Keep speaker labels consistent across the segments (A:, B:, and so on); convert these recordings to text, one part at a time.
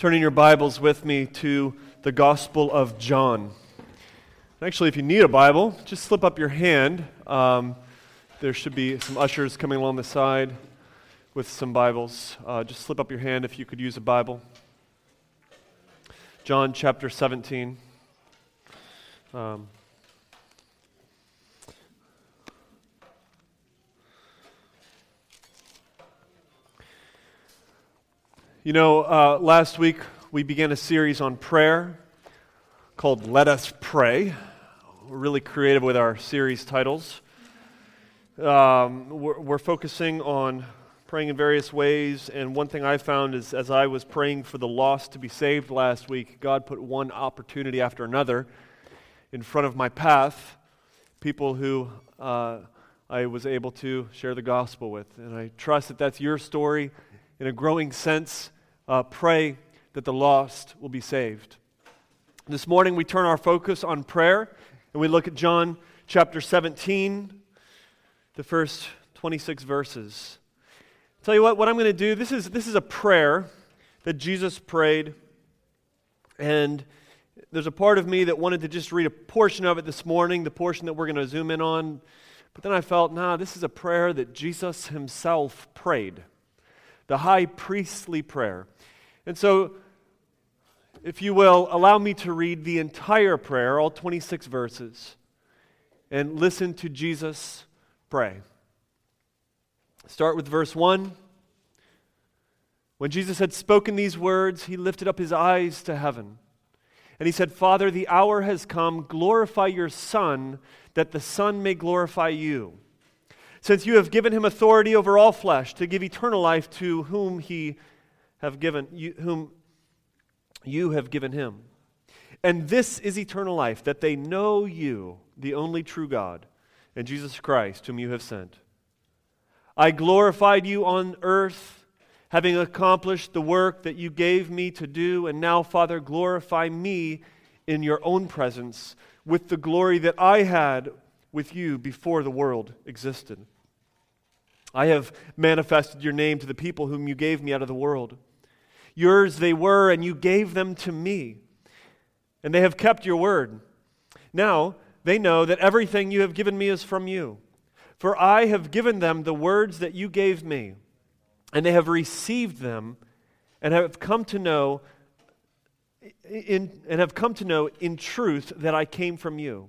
A: turning your Bibles with me to the Gospel of John. Actually, if you need a Bible, just slip up your hand. Um, there should be some ushers coming along the side with some Bibles. Uh, just slip up your hand if you could use a Bible. John chapter 17. Um, You know, uh, last week we began a series on prayer called Let Us Pray. We're really creative with our series titles. Um, we're, we're, focusing on praying in various ways, and one thing I found is as I was praying for the lost to be saved last week, God put one opportunity after another in front of my path, people who uh, I was able to share the gospel with. And I trust that that's your story in a growing sense, uh, pray that the lost will be saved. This morning, we turn our focus on prayer and we look at John chapter 17, the first 26 verses. tell you what, what I'm going to do, this is, this is a prayer that Jesus prayed, and there's a part of me that wanted to just read a portion of it this morning, the portion that we're going to zoom in on. But then I felt, nah, this is a prayer that Jesus himself prayed the high priestly prayer. And so, if you will, allow me to read the entire prayer, all 26 verses, and listen to Jesus pray. Start with verse 1. When Jesus had spoken these words, he lifted up his eyes to heaven. And he said, Father, the hour has come. Glorify your Son, that the Son may glorify you since you have given him authority over all flesh to give eternal life to whom he have given you, whom you have given him. And this is eternal life, that they know you, the only true God, and Jesus Christ, whom you have sent. I glorified you on earth, having accomplished the work that you gave me to do, and now, Father, glorify me in your own presence with the glory that I had with you before the world existed. I have manifested your name to the people whom you gave me out of the world. Yours they were, and you gave them to me, and they have kept your word. Now they know that everything you have given me is from you. For I have given them the words that you gave me, and they have received them, and have come to know in, and have come to know in truth that I came from you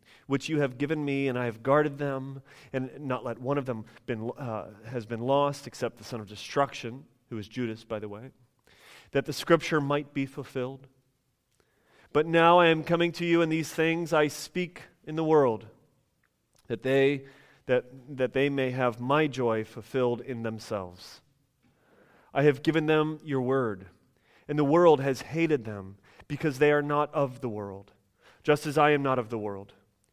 A: which you have given me, and I have guarded them, and not let one of them been, uh, has been lost, except the son of destruction, who is Judas, by the way, that the scripture might be fulfilled. But now I am coming to you, and these things I speak in the world, that they, that, that they may have my joy fulfilled in themselves. I have given them your word, and the world has hated them, because they are not of the world, just as I am not of the world.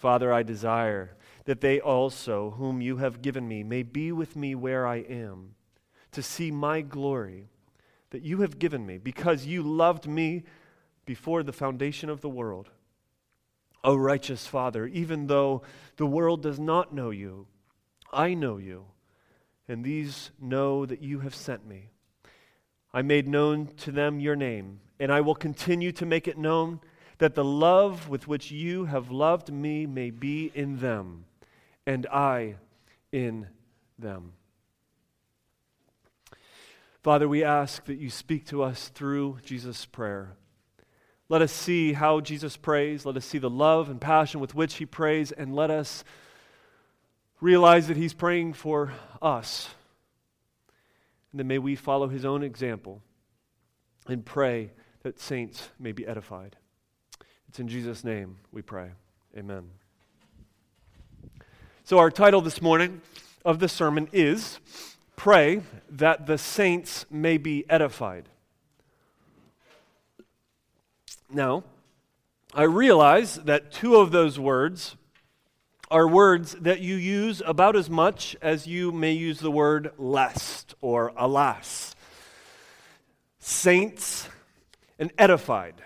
A: Father, I desire that they also, whom you have given me, may be with me where I am, to see my glory that you have given me, because you loved me before the foundation of the world. O righteous Father, even though the world does not know you, I know you, and these know that you have sent me. I made known to them your name, and I will continue to make it known that the love with which you have loved me may be in them, and I in them. Father, we ask that you speak to us through Jesus' prayer. Let us see how Jesus prays. Let us see the love and passion with which he prays, and let us realize that he's praying for us. And then may we follow his own example and pray that saints may be edified. It's in Jesus' name we pray. Amen. So, our title this morning of the sermon is Pray that the saints may be edified. Now, I realize that two of those words are words that you use about as much as you may use the word lest or alas. Saints and edified.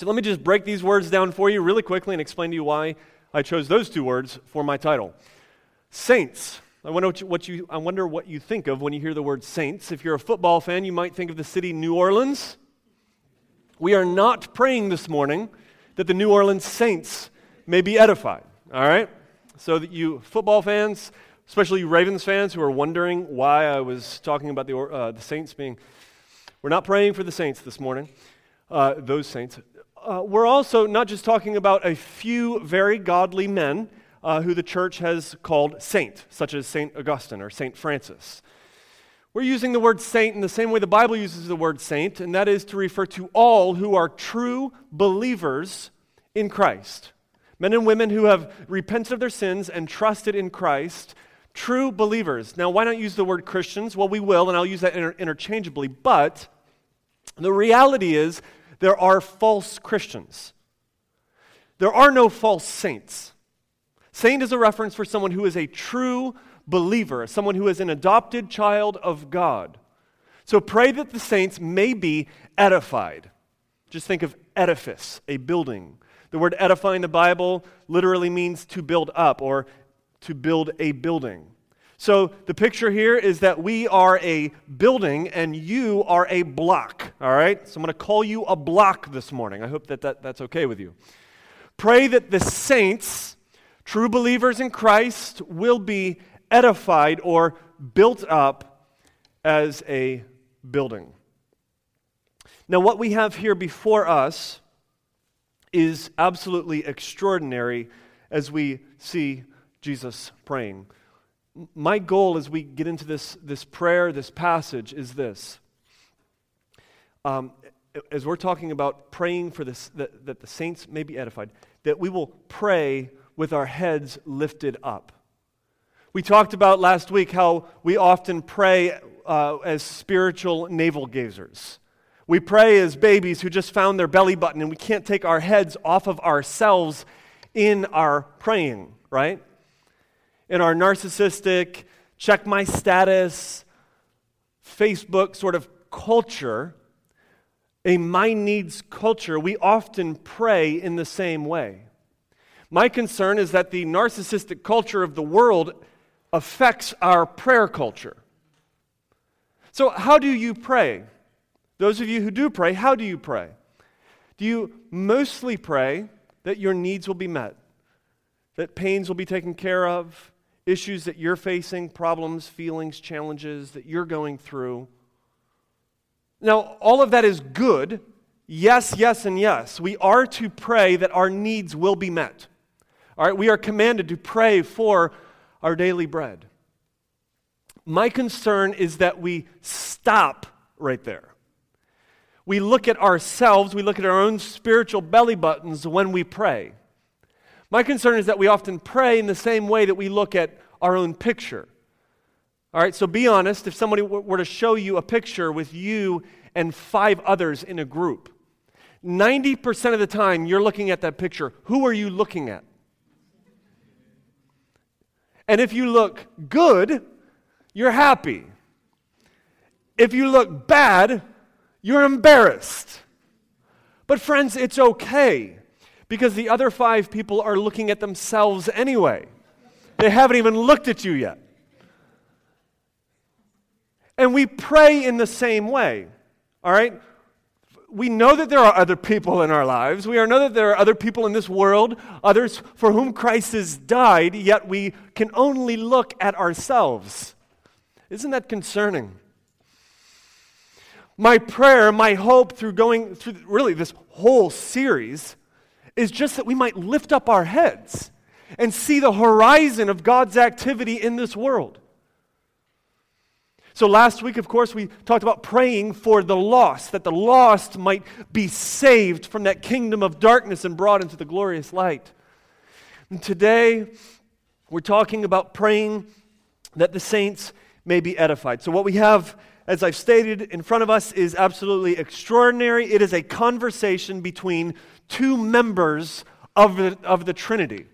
A: So let me just break these words down for you really quickly and explain to you why I chose those two words for my title. Saints. I wonder what you, what you, I wonder what you think of when you hear the word saints. If you're a football fan, you might think of the city New Orleans. We are not praying this morning that the New Orleans Saints may be edified, all right? So that you football fans, especially you Ravens fans who are wondering why I was talking about the, uh, the Saints being, we're not praying for the Saints this morning, uh, those Saints. Uh, we're also not just talking about a few very godly men uh, who the church has called saint, such as St. Augustine or St. Francis. We're using the word saint in the same way the Bible uses the word saint, and that is to refer to all who are true believers in Christ. Men and women who have repented of their sins and trusted in Christ, true believers. Now, why not use the word Christians? Well, we will, and I'll use that inter- interchangeably, but the reality is there are false Christians. There are no false saints. Saint is a reference for someone who is a true believer, someone who is an adopted child of God. So pray that the saints may be edified. Just think of edifice, a building. The word edify in the Bible literally means to build up or to build a building. So the picture here is that we are a building and you are a block, all right? So I'm going to call you a block this morning. I hope that, that that's okay with you. Pray that the saints, true believers in Christ, will be edified or built up as a building. Now, what we have here before us is absolutely extraordinary as we see Jesus praying. My goal as we get into this, this prayer, this passage, is this. Um, as we're talking about praying for this, that, that the saints may be edified, that we will pray with our heads lifted up. We talked about last week how we often pray uh, as spiritual navel gazers. We pray as babies who just found their belly button and we can't take our heads off of ourselves in our praying, right? In our narcissistic, check my status, Facebook sort of culture, a my needs culture, we often pray in the same way. My concern is that the narcissistic culture of the world affects our prayer culture. So, how do you pray? Those of you who do pray, how do you pray? Do you mostly pray that your needs will be met, that pains will be taken care of, issues that you're facing, problems, feelings, challenges that you're going through? Now, all of that is good. Yes, yes, and yes. We are to pray that our needs will be met. All right, we are commanded to pray for our daily bread. My concern is that we stop right there. We look at ourselves, we look at our own spiritual belly buttons when we pray. My concern is that we often pray in the same way that we look at our own picture. All right, so be honest. If somebody were to show you a picture with you and five others in a group, 90% of the time you're looking at that picture, who are you looking at? And if you look good, you're happy. If you look bad, you're embarrassed. But, friends, it's okay because the other five people are looking at themselves anyway. They haven't even looked at you yet. And we pray in the same way, all right? we know that there are other people in our lives. We know that there are other people in this world, others for whom Christ has died, yet we can only look at ourselves. Isn't that concerning? My prayer, my hope through going through really this whole series is just that we might lift up our heads and see the horizon of God's activity in this world. So, last week, of course, we talked about praying for the lost, that the lost might be saved from that kingdom of darkness and brought into the glorious light. And today, we're talking about praying that the saints may be edified. So, what we have, as I've stated in front of us, is absolutely extraordinary. It is a conversation between two members of the, of the Trinity.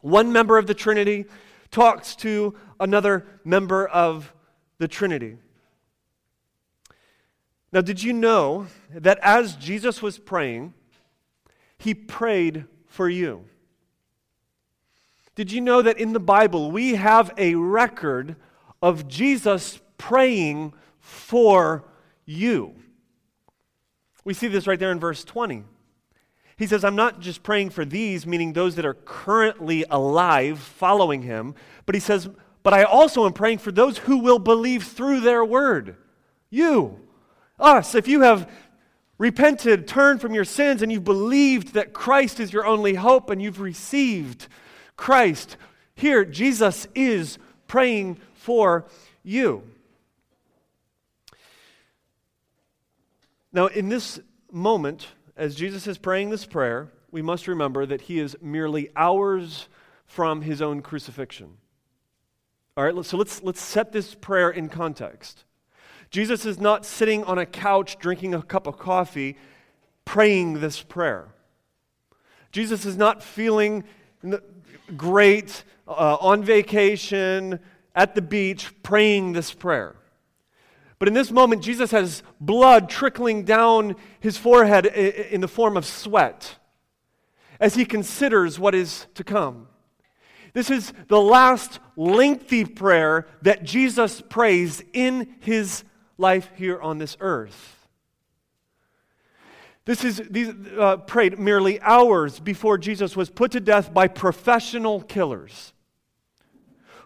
A: One member of the Trinity talks to another member of the Trinity. Now, did you know that as Jesus was praying, he prayed for you? Did you know that in the Bible we have a record of Jesus praying for you? We see this right there in verse 20. He says, I'm not just praying for these, meaning those that are currently alive following him, but he says, but I also am praying for those who will believe through their word. You, us, if you have repented, turned from your sins, and you've believed that Christ is your only hope and you've received Christ, here Jesus is praying for you. Now, in this moment, as Jesus is praying this prayer, we must remember that he is merely hours from his own crucifixion. All right, so let's, let's set this prayer in context. Jesus is not sitting on a couch drinking a cup of coffee praying this prayer. Jesus is not feeling great uh, on vacation at the beach praying this prayer. But in this moment, Jesus has blood trickling down his forehead in the form of sweat as he considers what is to come. This is the last lengthy prayer that Jesus prays in his life here on this earth. This is these, uh, prayed merely hours before Jesus was put to death by professional killers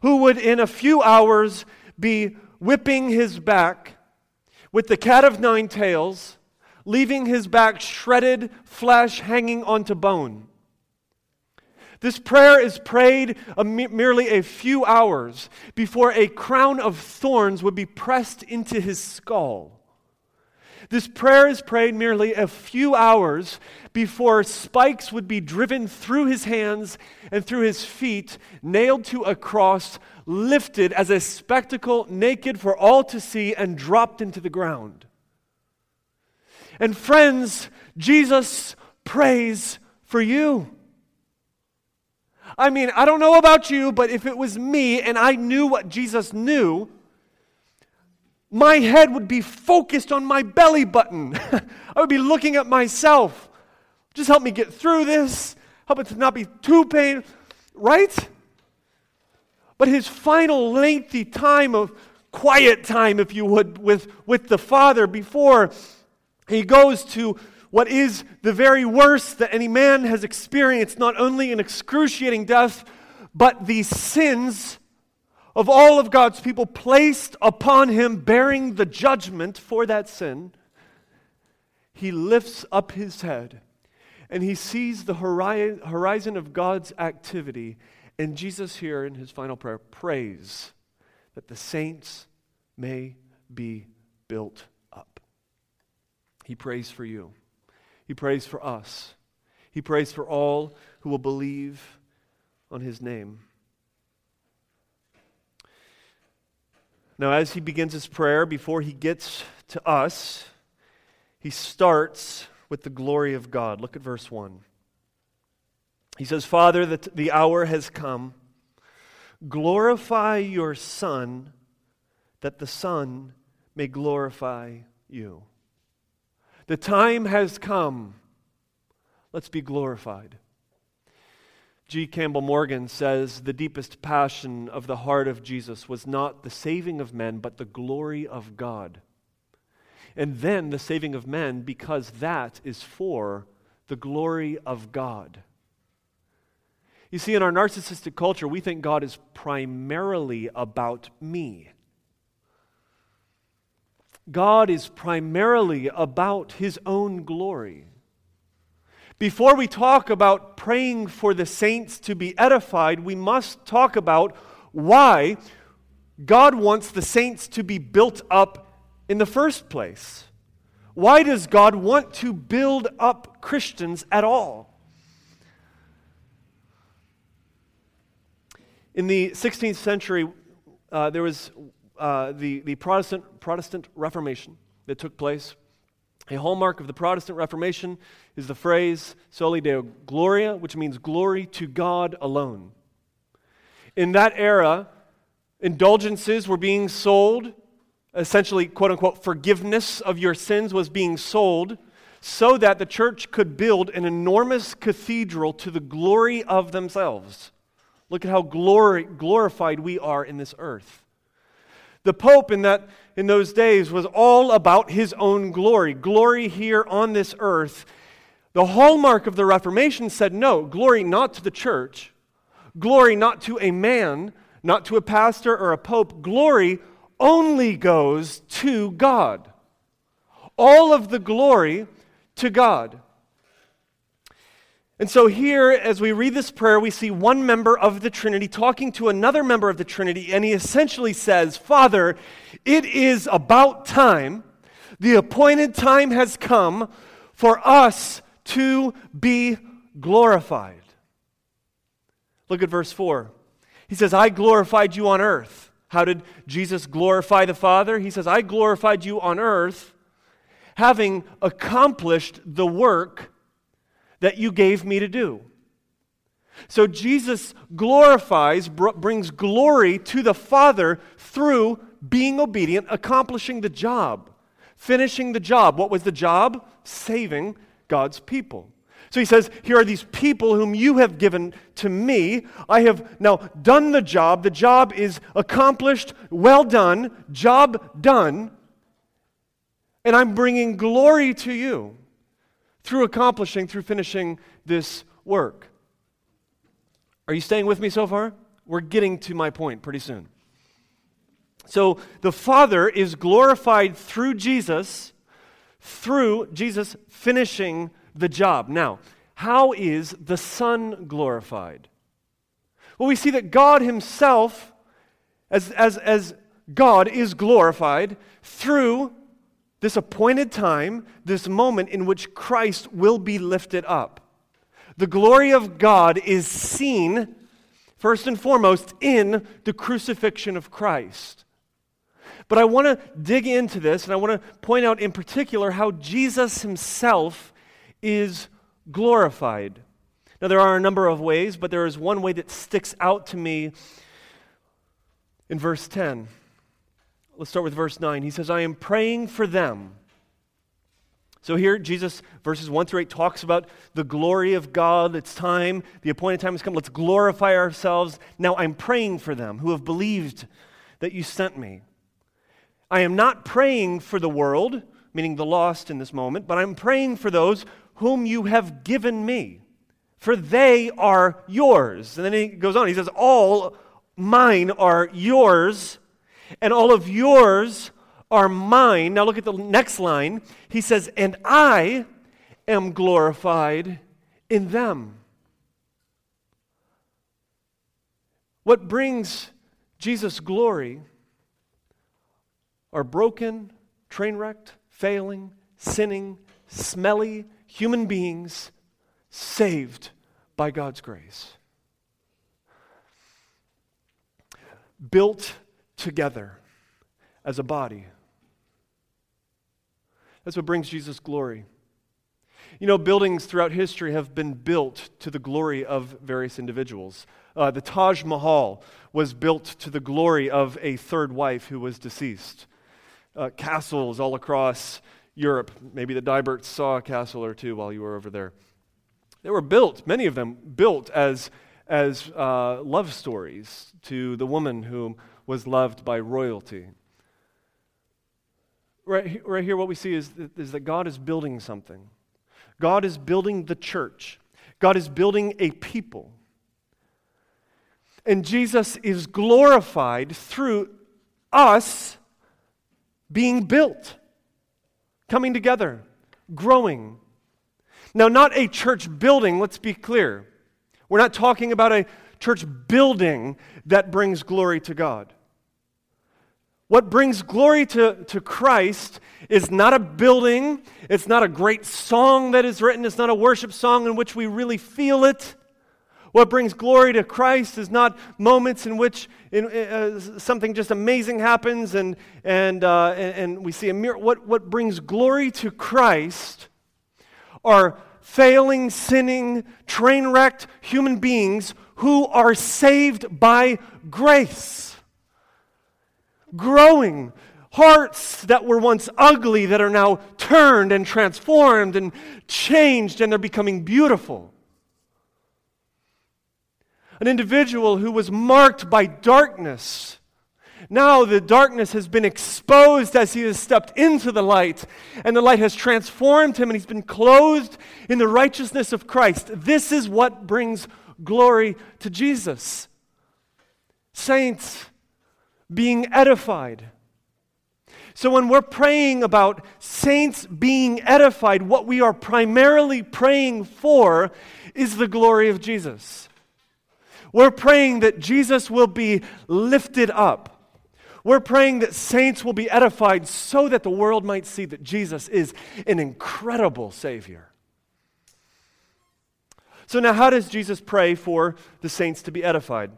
A: who would, in a few hours, be whipping his back with the cat of nine tails, leaving his back shredded flesh hanging onto bone. This prayer is prayed merely a few hours before a crown of thorns would be pressed into his skull. This prayer is prayed merely a few hours before spikes would be driven through his hands and through his feet, nailed to a cross, lifted as a spectacle, naked for all to see, and dropped into the ground. And friends, Jesus prays for you. I mean, I don't know about you, but if it was me and I knew what Jesus knew, my head would be focused on my belly button. I would be looking at myself. Just help me get through this. Help it to not be too painful, right? But his final lengthy time of quiet time, if you would, with, with the Father before he goes to what is the very worst that any man has experienced, not only an excruciating death, but the sins of all of God's people placed upon him, bearing the judgment for that sin, he lifts up his head and he sees the horizon of God's activity. And Jesus, here in his final prayer, prays that the saints may be built up. He prays for you. He prays for us. He prays for all who will believe on his name. Now, as he begins his prayer, before he gets to us, he starts with the glory of God. Look at verse 1. He says, Father, that the hour has come. Glorify your Son, that the Son may glorify you. The time has come. Let's be glorified. G. Campbell Morgan says the deepest passion of the heart of Jesus was not the saving of men, but the glory of God. And then the saving of men, because that is for the glory of God. You see, in our narcissistic culture, we think God is primarily about me. God is primarily about his own glory. Before we talk about praying for the saints to be edified, we must talk about why God wants the saints to be built up in the first place. Why does God want to build up Christians at all? In the 16th century, uh, there was uh, the, the Protestant, Protestant Reformation that took place. A hallmark of the Protestant Reformation is the phrase soli deo gloria, which means glory to God alone. In that era, indulgences were being sold, essentially, quote unquote, forgiveness of your sins was being sold so that the church could build an enormous cathedral to the glory of themselves. Look at how glory, glorified we are in this earth. The Pope in, that, in those days was all about his own glory, glory here on this earth. The hallmark of the Reformation said no, glory not to the church, glory not to a man, not to a pastor or a pope, glory only goes to God. All of the glory to God. And so, here, as we read this prayer, we see one member of the Trinity talking to another member of the Trinity, and he essentially says, Father, it is about time, the appointed time has come for us to be glorified. Look at verse 4. He says, I glorified you on earth. How did Jesus glorify the Father? He says, I glorified you on earth, having accomplished the work that you gave me to do. So Jesus glorifies, brings glory to the Father through being obedient, accomplishing the job, finishing the job. What was the job? Saving God's people. So he says, Here are these people whom you have given to me. I have now done the job. The job is accomplished, well done, job done. And I'm bringing glory to you through accomplishing, through finishing this work. Are you staying with me so far? We're getting to my point pretty soon. So the Father is glorified through Jesus, through Jesus finishing the job. Now, how is the Son glorified? Well, we see that God Himself, as, as, as God, is glorified through this appointed time, this moment in which Christ will be lifted up. The glory of God is seen, first and foremost, in the crucifixion of Christ. But I want to dig into this, and I want to point out in particular how Jesus himself is glorified. Now, there are a number of ways, but there is one way that sticks out to me in verse 10. Let's start with verse 9. He says, I am praying for them. So here, Jesus, verses 1 through 8, talks about the glory of God. It's time, the appointed time has come. Let's glorify ourselves. Now I'm praying for them who have believed that you sent me. I am not praying for the world, meaning the lost in this moment, but I'm praying for those whom you have given me, for they are yours. And then he goes on, he says, All mine are yours and all of yours are mine. Now look at the next line. He says, And I am glorified in them. What brings Jesus glory are broken, train wrecked, failing, sinning, smelly human beings saved by God's grace. Built together as a body. That's what brings Jesus glory. You know, buildings throughout history have been built to the glory of various individuals. Uh, the Taj Mahal was built to the glory of a third wife who was deceased. Uh, castles all across Europe. Maybe the Daiberts saw a castle or two while you were over there. They were built, many of them built as, as uh, love stories to the woman who was loved by royalty. Right, right here, what we see is, is that God is building something. God is building the church. God is building a people. And Jesus is glorified through us being built, coming together, growing. Now, not a church building, let's be clear. We're not talking about a church building that brings glory to God. What brings glory to, to Christ is not a building, it's not a great song that is written, it's not a worship song in which we really feel it. What brings glory to Christ is not moments in which in, uh, something just amazing happens and, and, uh, and, and, we see a miracle. What, what brings glory to Christ are failing, sinning, train wrecked human beings who are saved by grace. Growing, hearts that were once ugly that are now turned and transformed and changed and they're becoming beautiful an individual who was marked by darkness. Now the darkness has been exposed as he has stepped into the light, and the light has transformed him, and he's been clothed in the righteousness of Christ. This is what brings glory to Jesus. Saints being edified. So, when we're praying about saints being edified, what we are primarily praying for is the glory of Jesus. We're praying that Jesus will be lifted up. We're praying that saints will be edified so that the world might see that Jesus is an incredible Savior. So, now how does Jesus pray for the saints to be edified?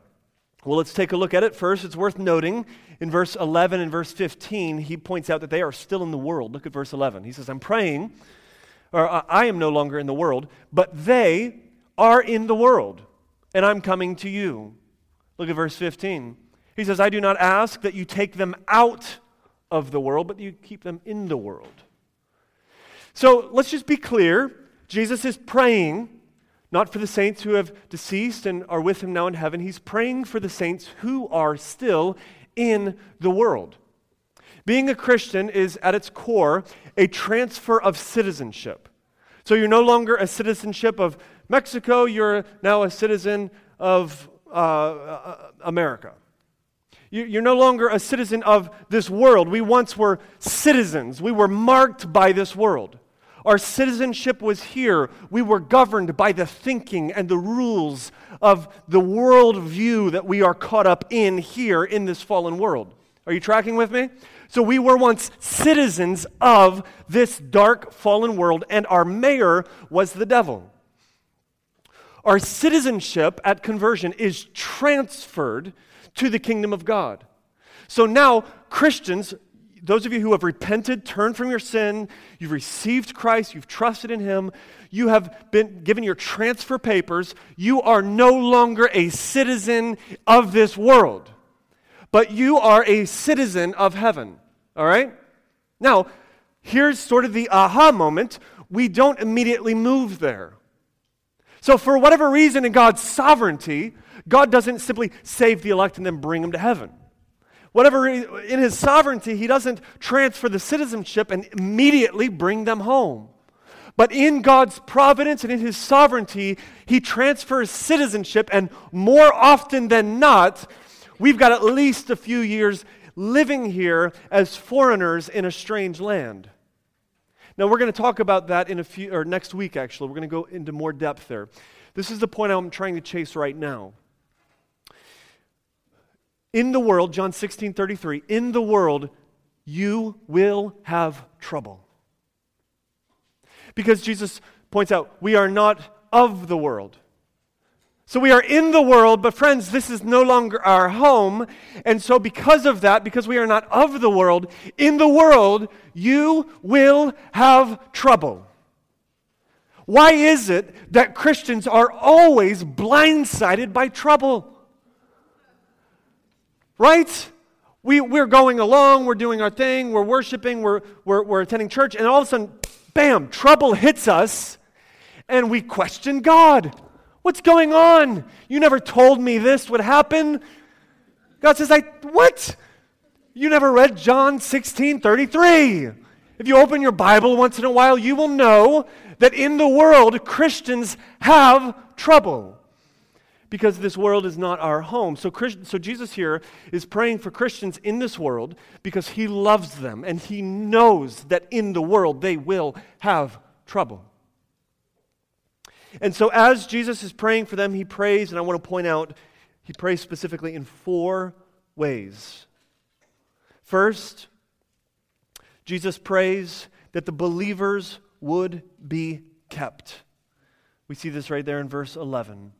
A: Well, let's take a look at it first. It's worth noting in verse 11 and verse 15, he points out that they are still in the world. Look at verse 11. He says, I'm praying, or I am no longer in the world, but they are in the world and I'm coming to you. Look at verse 15. He says, I do not ask that you take them out of the world, but you keep them in the world. So let's just be clear. Jesus is praying not for the saints who have deceased and are with him now in heaven. He's praying for the saints who are still in the world. Being a Christian is, at its core, a transfer of citizenship. So you're no longer a citizenship of Mexico, you're now a citizen of uh, uh, America. You, are no longer a citizen of this world. We once were citizens, we were marked by this world. Our citizenship was here. We were governed by the thinking and the rules of the worldview that we are caught up in here in this fallen world. Are you tracking with me? So we were once citizens of this dark, fallen world, and our mayor was the devil. Our citizenship at conversion is transferred to the kingdom of God. So now, Christians, those of you who have repented, turned from your sin, you've received Christ, you've trusted in Him, you have been given your transfer papers, you are no longer a citizen of this world, but you are a citizen of heaven. All right? Now, here's sort of the aha moment. We don't immediately move there. So, for whatever reason in God's sovereignty, God doesn't simply save the elect and then bring them to heaven. Whatever, in his sovereignty, he doesn't transfer the citizenship and immediately bring them home. But in God's providence and in his sovereignty, he transfers citizenship, and more often than not, we've got at least a few years living here as foreigners in a strange land. Now, we're going to talk about that in a few, or next week, actually. We're going to go into more depth there. This is the point I'm trying to chase right now. In the world, John 16 33, in the world, you will have trouble. Because Jesus points out, we are not of the world. So we are in the world, but friends, this is no longer our home. And so, because of that, because we are not of the world, in the world, you will have trouble. Why is it that Christians are always blindsided by trouble? Right? We, we're going along, we're doing our thing, we're worshiping, we're, we're, we're attending church, and all of a sudden, bam, trouble hits us, and we question God. What's going on? You never told me this would happen. God says, I, what? You never read John 16 33. If you open your Bible once in a while, you will know that in the world, Christians have trouble because this world is not our home. So, so Jesus here is praying for Christians in this world because he loves them and he knows that in the world they will have trouble. And so, as Jesus is praying for them, he prays, and I want to point out, he prays specifically in four ways. First, Jesus prays that the believers would be kept. We see this right there in verse 11.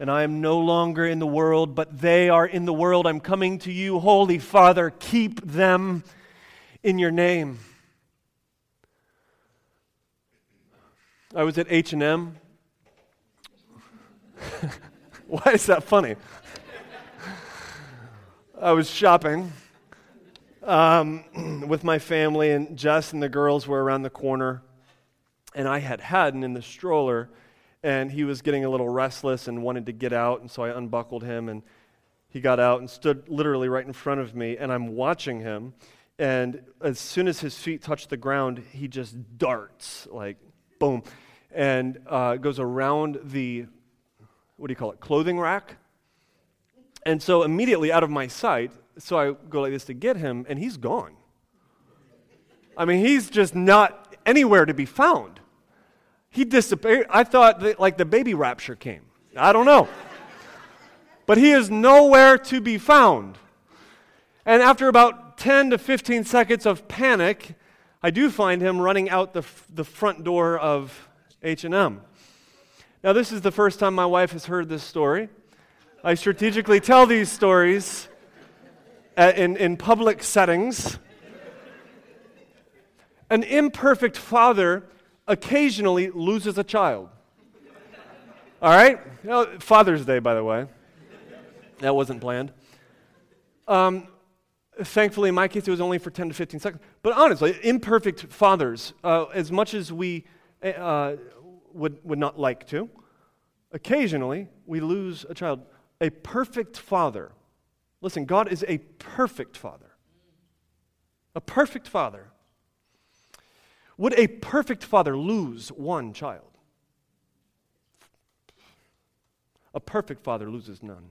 A: And I am no longer in the world, but they are in the world. I'm coming to you, Holy Father. Keep them in your name. I was at H&M. Why is that funny? I was shopping um, with my family, and Jess and the girls were around the corner, and I had Haddon in the stroller, and he was getting a little restless and wanted to get out, and so I unbuckled him, and he got out and stood literally right in front of me, and I'm watching him, and as soon as his feet touch the ground, he just darts, like boom, and uh, goes around the, what do you call it, clothing rack. And so immediately out of my sight, so I go like this to get him, and he's gone. I mean, he's just not anywhere to be found. He disappeared. I thought that, like the baby rapture came. I don't know. but he is nowhere to be found. And after about 10 to 15 seconds of panic, I do find him running out the, the front door of H&M. Now, this is the first time my wife has heard this story. I strategically tell these stories uh, in, in public settings. An imperfect father occasionally loses a child. All right? Father's Day, by the way. That wasn't planned. Um, thankfully, in my case, it was only for 10 to 15 seconds. But honestly, imperfect fathers, uh, as much as we uh, would, would not like to, occasionally we lose a child. A perfect father Listen, God is a perfect father. A perfect father. Would a perfect father lose one child? A perfect father loses none.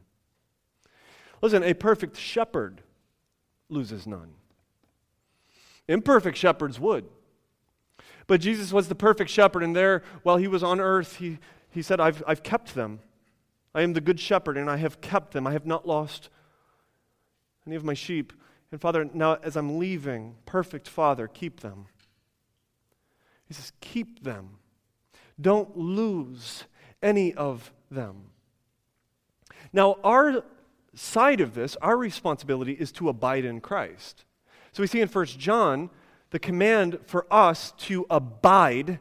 A: Listen, a perfect shepherd loses none. Imperfect shepherds would. But Jesus was the perfect shepherd, and there, while he was on earth, he, he said, I've, I've kept them. I am the good shepherd, and I have kept them. I have not lost any of my sheep. And Father, now as I'm leaving, perfect Father, keep them. He says, keep them. Don't lose any of them. Now, our side of this, our responsibility is to abide in Christ. So we see in 1 John the command for us to abide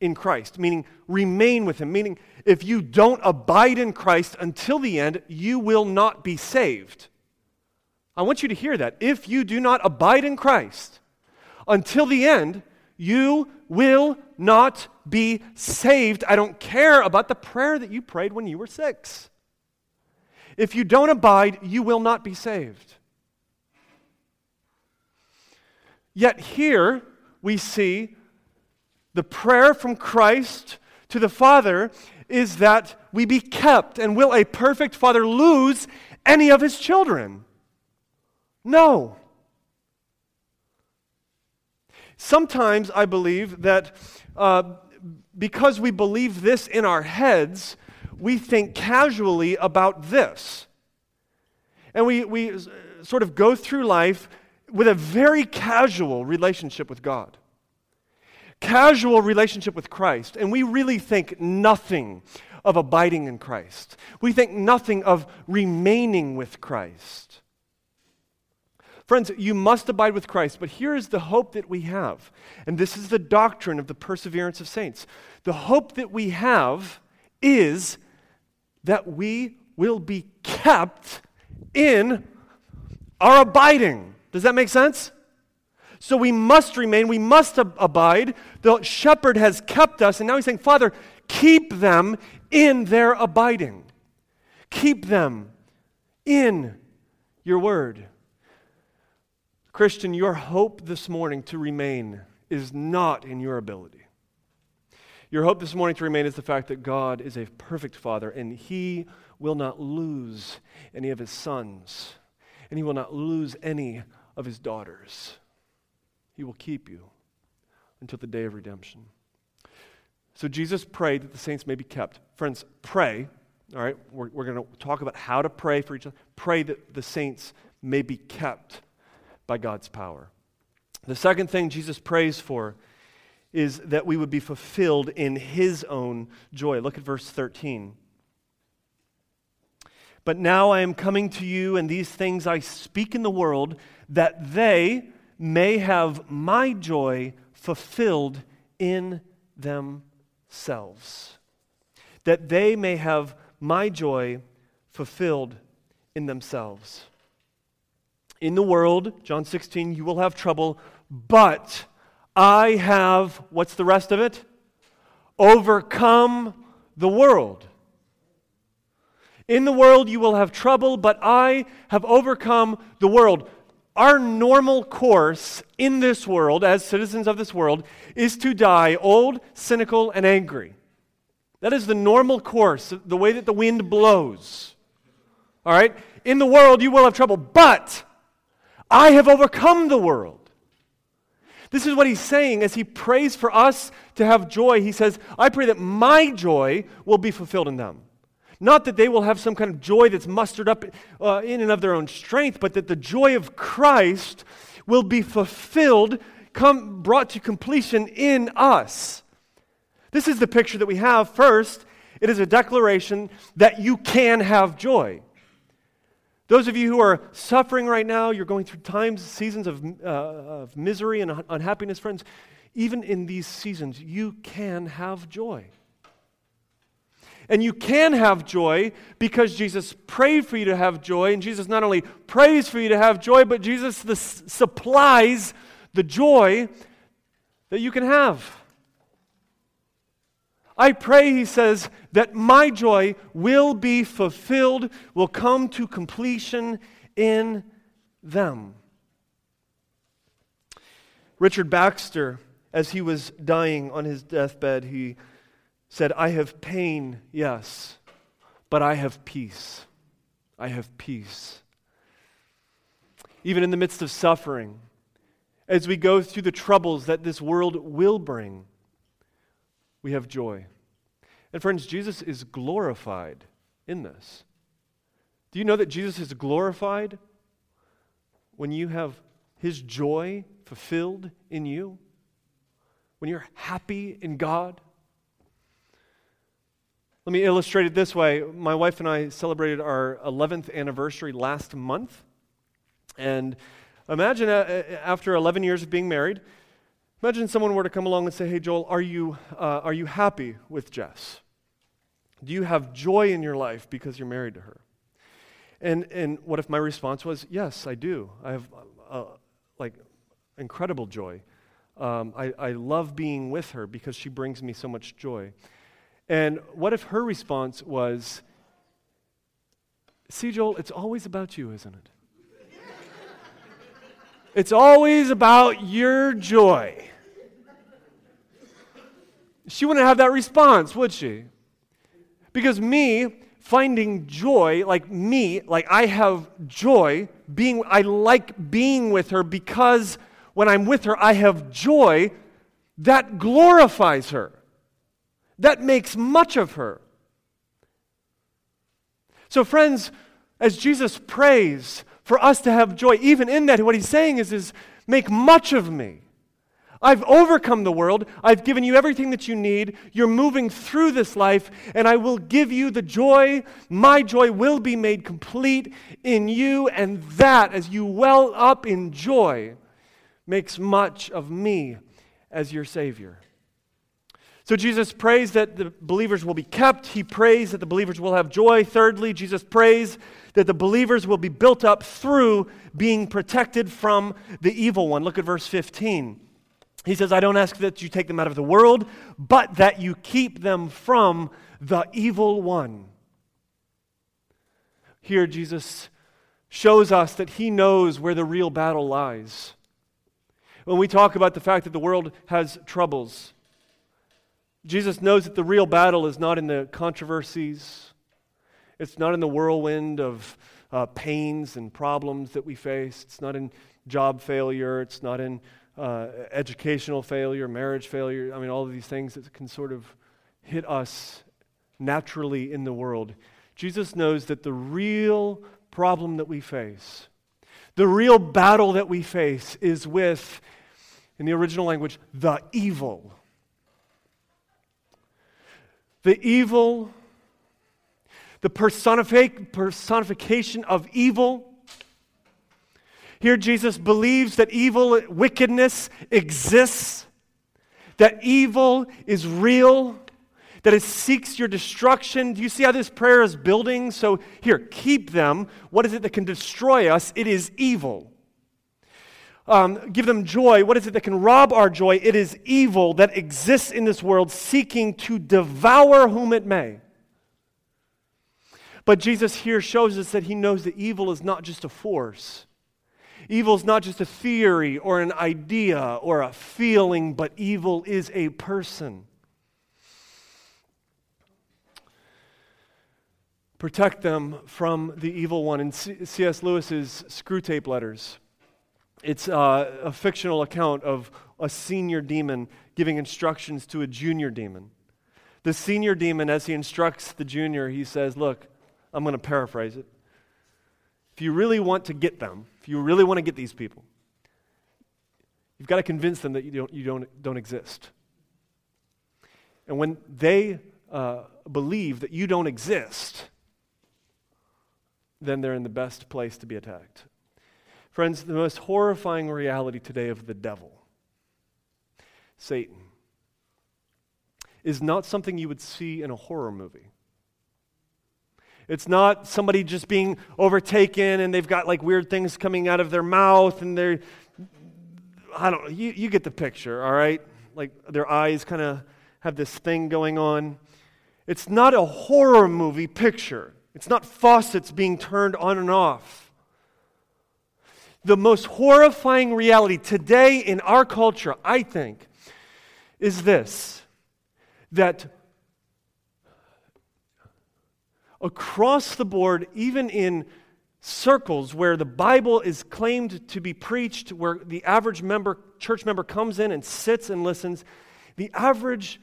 A: in Christ, meaning remain with Him, meaning if you don't abide in Christ until the end, you will not be saved. I want you to hear that. If you do not abide in Christ until the end, you will not be saved. I don't care about the prayer that you prayed when you were six. If you don't abide, you will not be saved. Yet here we see the prayer from Christ to the Father is that we be kept. And will a perfect Father lose any of his children? No. Sometimes I believe that uh, because we believe this in our heads, we think casually about this. And we, we sort of go through life with a very casual relationship with God, casual relationship with Christ. And we really think nothing of abiding in Christ, we think nothing of remaining with Christ. Friends, you must abide with Christ, but here is the hope that we have. And this is the doctrine of the perseverance of saints. The hope that we have is that we will be kept in our abiding. Does that make sense? So we must remain, we must ab- abide. The shepherd has kept us, and now he's saying, Father, keep them in their abiding. Keep them in your word. Christian, your hope this morning to remain is not in your ability. Your hope this morning to remain is the fact that God is a perfect Father, and He will not lose any of His sons, and He will not lose any of His daughters. He will keep you until the day of redemption. So Jesus prayed that the saints may be kept. Friends, pray. All right, we're, we're going to talk about how to pray for each other. Pray that the saints may be kept by God's power. The second thing Jesus prays for is that we would be fulfilled in his own joy. Look at verse 13. But now I am coming to you, and these things I speak in the world, that they may have my joy fulfilled in themselves. That they may have my joy fulfilled in themselves. In the world, John 16, you will have trouble, but I have, what's the rest of it? Overcome the world. In the world you will have trouble, but I have overcome the world. Our normal course in this world, as citizens of this world, is to die old, cynical, and angry. That is the normal course, the way that the wind blows. All right? In the world you will have trouble, but I have overcome the world. This is what he's saying as he prays for us to have joy. He says, I pray that my joy will be fulfilled in them. Not that they will have some kind of joy that's mustered up uh, in and of their own strength, but that the joy of Christ will be fulfilled, come, brought to completion in us. This is the picture that we have. First, it is a declaration that you can have joy. Those of you who are suffering right now, you're going through times, seasons of, uh, of misery and unhappiness, friends, even in these seasons, you can have joy. And you can have joy because Jesus prayed for you to have joy. And Jesus not only prays for you to have joy, but Jesus the, supplies the joy that you can have. I pray, he says, that my joy will be fulfilled, will come to completion in them. Richard Baxter, as he was dying on his deathbed, he said, I have pain, yes, but I have peace. I have peace. Even in the midst of suffering, as we go through the troubles that this world will bring, we have joy. And friends, Jesus is glorified in this. Do you know that Jesus is glorified when you have his joy fulfilled in you? When you're happy in God? Let me illustrate it this way. My wife and I celebrated our 11th anniversary last month. And imagine uh, uh, after 11 years of being married, Imagine someone were to come along and say, Hey, Joel, are you, uh, are you happy with Jess? Do you have joy in your life because you're married to her? And, and what if my response was, Yes, I do. I have uh, like incredible joy. Um, I, I love being with her because she brings me so much joy. And what if her response was, See, Joel, it's always about you, isn't it? it's always about your joy. She wouldn't have that response, would she? Because me finding joy, like me, like I have joy, being I like being with her because when I'm with her I have joy, that glorifies her. That makes much of her. So friends, as Jesus prays for us to have joy, even in that, what he's saying is, is make much of me. I've overcome the world. I've given you everything that you need. You're moving through this life, and I will give you the joy. My joy will be made complete in you, and that, as you well up in joy, makes much of me as your Savior. So Jesus prays that the believers will be kept. He prays that the believers will have joy. Thirdly, Jesus prays that the believers will be built up through being protected from the evil one. Look at verse 15. He says, I don't ask that you take them out of the world, but that you keep them from the evil one. Here, Jesus shows us that he knows where the real battle lies. When we talk about the fact that the world has troubles, Jesus knows that the real battle is not in the controversies, it's not in the whirlwind of uh, pains and problems that we face, it's not in job failure, it's not in uh, educational failure, marriage failure. I mean, all of these things that can sort of hit us naturally in the world. Jesus knows that the real problem that we face, the real battle that we face, is with, in the original language, the evil the evil, the personific, personification of evil. Here, Jesus believes that evil, wickedness exists, that evil is real, that it seeks your destruction. Do you see how this prayer is building? So, here, keep them. What is it that can destroy us? It is evil um, give them joy. What is it that can rob our joy? It is evil that exists in this world, seeking to devour whom it may. But Jesus here shows us that he knows that evil is not just a force. Evil is not just a theory or an idea or a feeling, but evil is a person. Protect them from the evil one. In C.S. Lewis's Screwtape Letters, it's uh, a fictional account of a senior demon giving instructions to a junior demon. The senior demon, as he instructs the junior, he says, Look, I'm going to paraphrase it. If you really want to get them, if you really want to get these people, you've got to convince them that you don't, you don't, don't exist. And when they uh, believe that you don't exist, then they're in the best place to be attacked. Friends, the most horrifying reality today of the devil, Satan, is not something you would see in a horror movie. It's not somebody just being overtaken and they've got like weird things coming out of their mouth and they're, I don't know, you, you get the picture, all right? Like their eyes kind of have this thing going on. It's not a horror movie picture. It's not faucets being turned on and off the most horrifying reality today in our culture, I think, is this that across the board, even in circles where the Bible is claimed to be preached, where the average member, church member comes in and sits and listens, the average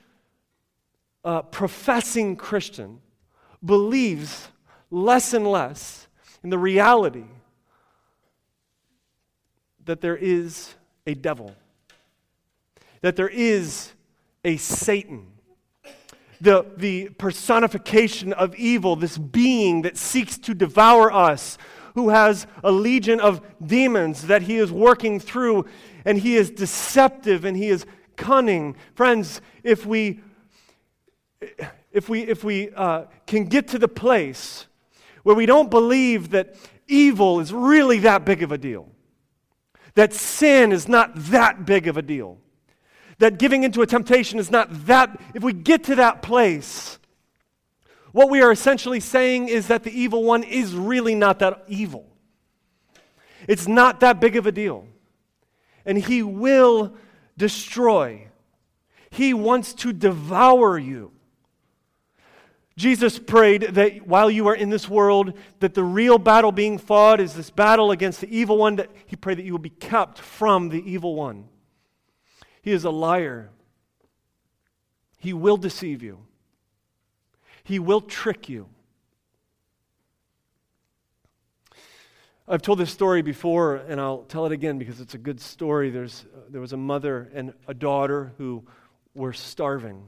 A: uh, professing Christian believes less and less in the reality that there is a devil, that there is a Satan. The, the personification of evil, this being that seeks to devour us, who has a legion of demons that he is working through, and he is deceptive and he is cunning. Friends, if we, if we, if we uh, can get to the place where we don't believe that evil is really that big of a deal, that sin is not that big of a deal. That giving into a temptation is not that, if we get to that place, what we are essentially saying is that the evil one is really not that evil. It's not that big of a deal. And he will destroy, he wants to devour you. Jesus prayed that while you are in this world, that the real battle being fought is this battle against the evil one, that he prayed that you will be kept from the evil one. He is a liar. He will deceive you. He will trick you. I've told this story before, and I'll tell it again because it's a good story. There's, uh, there was a mother and a daughter who were starving.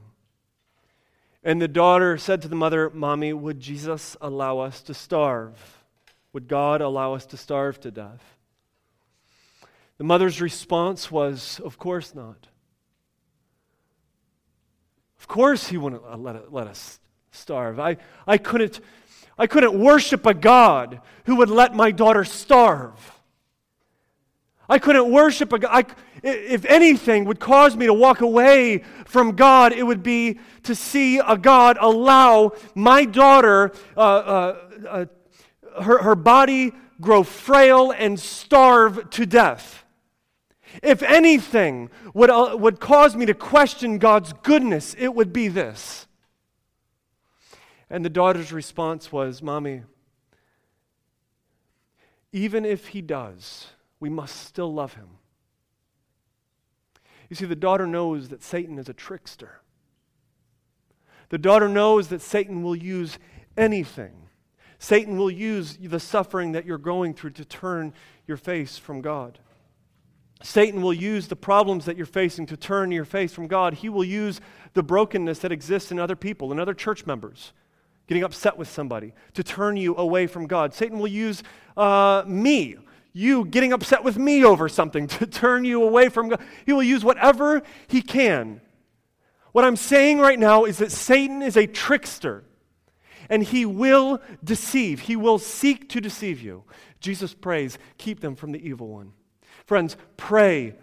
A: And the daughter said to the mother, Mommy, would Jesus allow us to starve? Would God allow us to starve to death? The mother's response was, Of course not. Of course, He wouldn't let, let us starve. I, I, couldn't, I couldn't worship a God who would let my daughter starve. I couldn't worship a God. If anything would cause me to walk away from God, it would be to see a God allow my daughter, uh, uh, uh, her, her body grow frail and starve to death. If anything would, uh, would cause me to question God's goodness, it would be this. And the daughter's response was, Mommy, even if he does, we must still love him. You see, the daughter knows that Satan is a trickster. The daughter knows that Satan will use anything. Satan will use the suffering that you're going through to turn your face from God. Satan will use the problems that you're facing to turn your face from God. He will use the brokenness that exists in other people and other church members getting upset with somebody, to turn you away from God. Satan will use uh, me, you getting upset with me over something, to turn you away from God. He will use whatever he can. What I'm saying right now is that Satan is a trickster and he will deceive. He will seek to deceive you. Jesus prays, keep them from the evil one. Friends, pray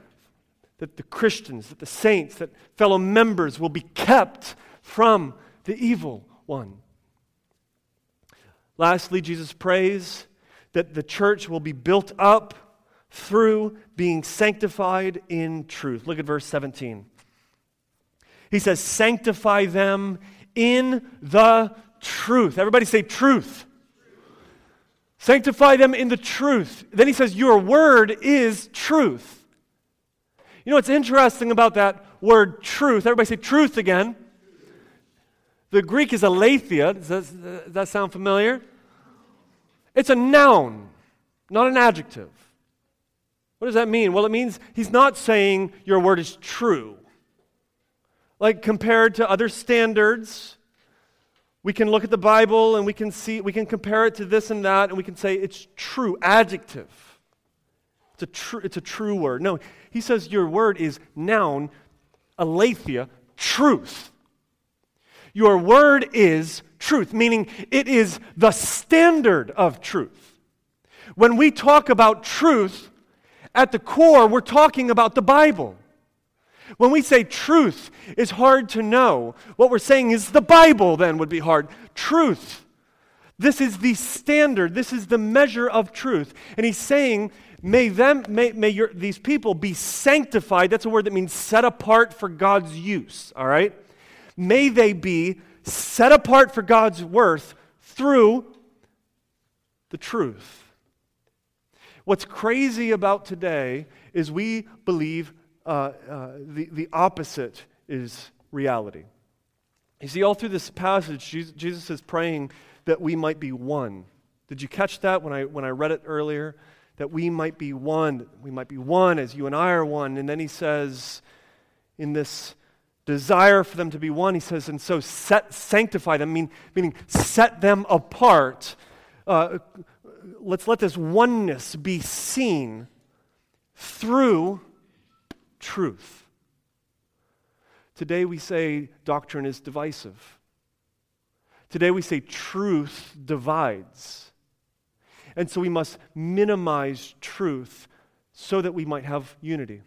A: that the Christians, that the saints, that fellow members will be kept from the evil one. Lastly, Jesus prays that the church will be built up through being sanctified in truth. Look at verse 17. He says, Sanctify them in the truth. Everybody say truth. Sanctify them in the truth. Then he says, Your word is truth. You know what's interesting about that word truth? Everybody say truth again. The Greek is aletheia. Does that, does that sound familiar? It's a noun, not an adjective. What does that mean? Well, it means he's not saying your word is true. Like compared to other standards, we can look at the Bible and we can see, we can compare it to this and that, and we can say it's true, adjective. It's a, true, it's a true word. No, he says your word is noun, aletheia, truth. Your word is truth, meaning it is the standard of truth. When we talk about truth, at the core, we're talking about the Bible. When we say truth is hard to know, what we're saying is the Bible then would be hard. Truth. This is the standard, this is the measure of truth. And he's saying, may them, may, may your, these people be sanctified. That's a word that means set apart for God's use, all right? May they be set apart for God's worth through the truth. What's crazy about today is we believe uh, uh, the, the opposite is reality. You see, all through this passage, Jesus, is praying that we might be one. Did you catch that when I, when I read it earlier? That we might be one. We might be one as you and I are one. And then he says, in this desire for them to be one, he says, and so set, sanctify them, mean, meaning set them apart. Uh, let's let this oneness be seen through truth. Today we say doctrine is divisive. Today we say truth divides. And so we must minimize truth so that we might have unity.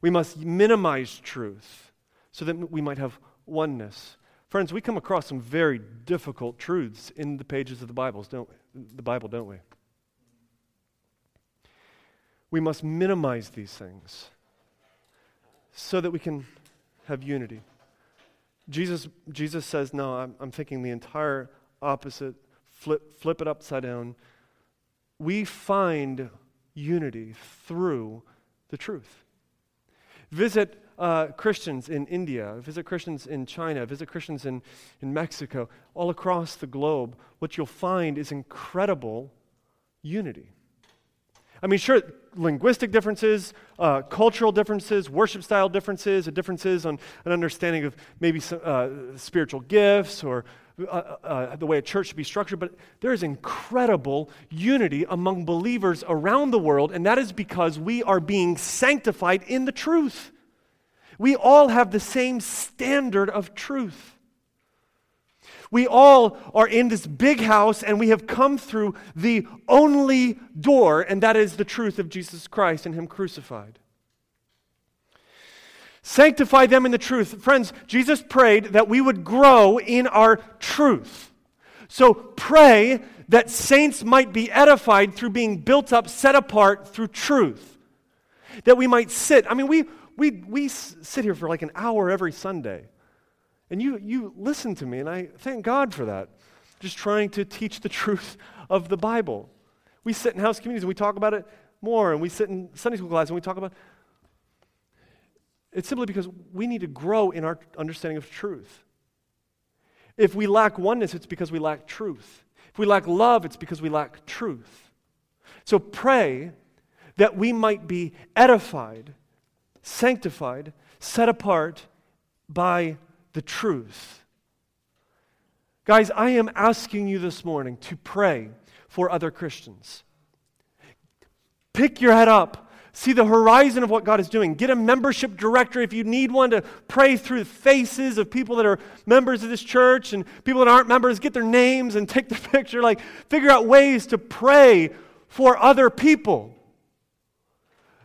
A: We must minimize truth so that we might have oneness. Friends, we come across some very difficult truths in the pages of the Bibles, don't we? the Bible, don't we? We must minimize these things so that we can have unity. Jesus, Jesus says, No, I'm, I'm thinking the entire opposite. Flip, flip it upside down. We find unity through the truth. Visit uh, Christians in India, visit Christians in China, visit Christians in, in Mexico, all across the globe, what you'll find is incredible unity. I mean, sure, linguistic differences, uh, cultural differences, worship style differences, differences on an understanding of maybe some, uh, spiritual gifts or uh, uh, uh, the way a church should be structured, but there is incredible unity among believers around the world, and that is because we are being sanctified in the truth. we all have the same standard of truth. We all are in this big house and we have come through the only door, and that is the truth of Jesus Christ and Him crucified. Sanctify them in the truth. Friends, Jesus prayed that we would grow in our truth. So pray that saints might be edified through being built up, set apart through truth. That we might sit. I mean, we, we, we sit here for like an hour every Sunday. And you, you listen to me, and I thank God for that. Just trying to teach the truth of the Bible. We sit in house communities and we talk about it more, and we sit in Sunday school class and we talk about it's simply because we need to grow in our understanding of truth. If we lack oneness, it's because we lack truth. If we lack love, it's because we lack truth. So pray that we might be edified, sanctified, set apart by the truth. Guys, I am asking you this morning to pray for other Christians. Pick your head up see the horizon of what God is doing. Get a membership directory if you need one to pray through the faces of people that are members of this church and people that aren't members. Get their names and take their picture. Like, figure out ways to pray for other people.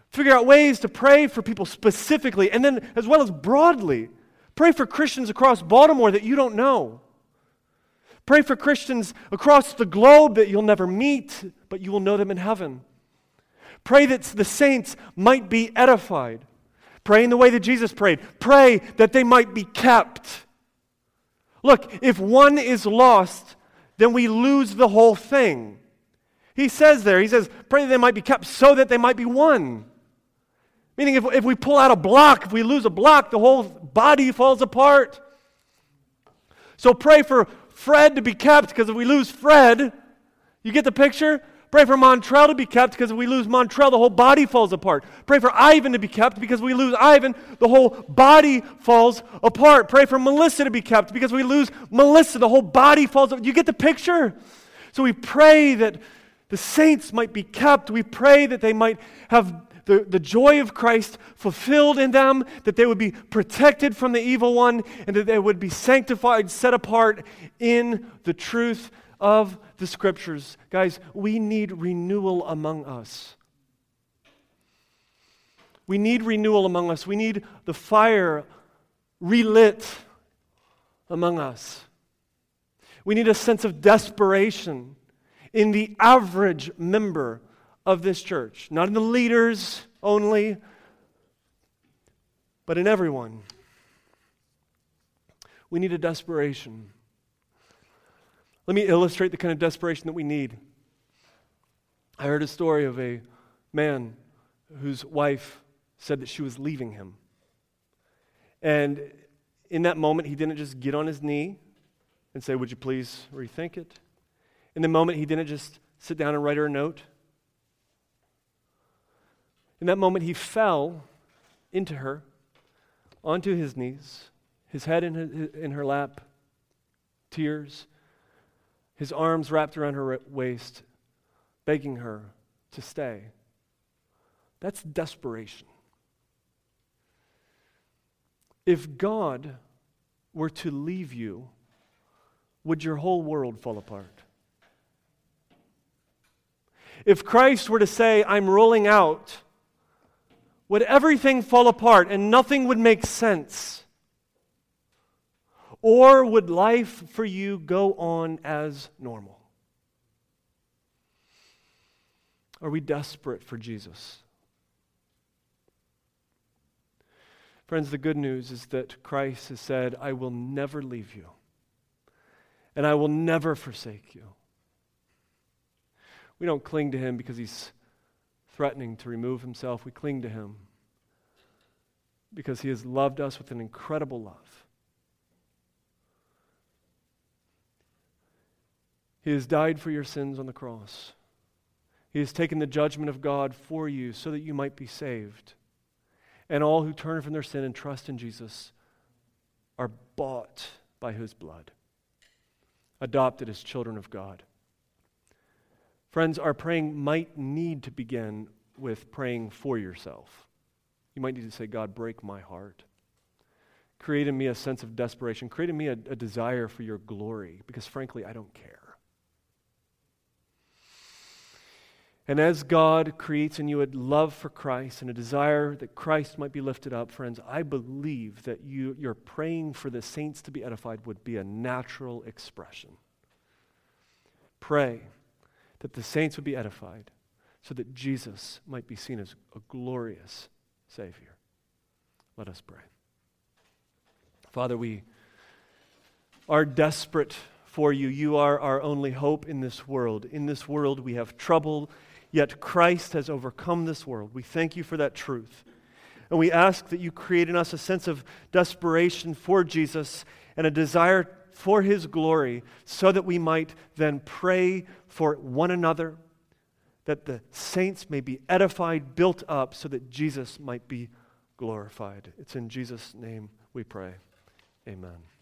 A: Figure out ways to pray for people specifically and then as well as broadly. Pray for Christians across Baltimore that you don't know. Pray for Christians across the globe that you'll never meet, but you will know them in heaven. Pray that the saints might be edified. Pray in the way that Jesus prayed. Pray that they might be kept. Look, if one is lost, then we lose the whole thing. He says there, he says, pray that they might be kept so that they might be one. Meaning, if, if we pull out a block, if we lose a block, the whole body falls apart. So pray for Fred to be kept because if we lose Fred, you get the picture? Pray for Montrell to be kept because if we lose Montrell, the whole body falls apart. Pray for Ivan to be kept because we lose Ivan, the whole body falls apart. Pray for Melissa to be kept because we lose Melissa, the whole body falls apart. You get the picture? So we pray that the saints might be kept. We pray that they might have the, the joy of Christ fulfilled in them, that they would be protected from the evil one, and that they would be sanctified, set apart in the truth of the scriptures. Guys, we need renewal among us. We need renewal among us. We need the fire relit among us. We need a sense of desperation in the average member of this church, not in the leaders only, but in everyone. We need a desperation. Let me illustrate the kind of desperation that we need. I heard a story of a man whose wife said that she was leaving him. And in that moment, he didn't just get on his knee and say, Would you please rethink it? In the moment, he didn't just sit down and write her a note. In that moment, he fell into her, onto his knees, his head in, his, in her lap, tears his arms wrapped around her waist, begging her to stay. That's desperation. If God were to leave you, would your whole world fall apart? If Christ were to say, I'm rolling out, would everything fall apart and nothing would make sense? Or would life for you go on as normal? Are we desperate for Jesus? Friends, the good news is that Christ has said, I will never leave you, and I will never forsake you. We don't cling to him because he's threatening to remove himself. We cling to him because he has loved us with an incredible love. He has died for your sins on the cross. He has taken the judgment of God for you so that you might be saved. And all who turn from their sin and trust in Jesus are bought by his blood, adopted as children of God. Friends, our praying might need to begin with praying for yourself. You might need to say, God, break my heart. Create in me a sense of desperation. Create in me a, a desire for your glory, because frankly, I don't care. And as God creates in you a love for Christ and a desire that Christ might be lifted up, friends, I believe that you, your praying for the saints to be edified would be a natural expression. Pray that the saints would be edified so that Jesus might be seen as a glorious Savior. Let us pray. Father, we are desperate for you. You are our only hope in this world. In this world, we have trouble, yet Christ has overcome this world. We thank you for that truth. And we ask that you create in us a sense of desperation for Jesus and a desire for his glory so that we might then pray for one another, that the saints may be edified, built up, so that Jesus might be glorified. It's in Jesus' name we pray. Amen.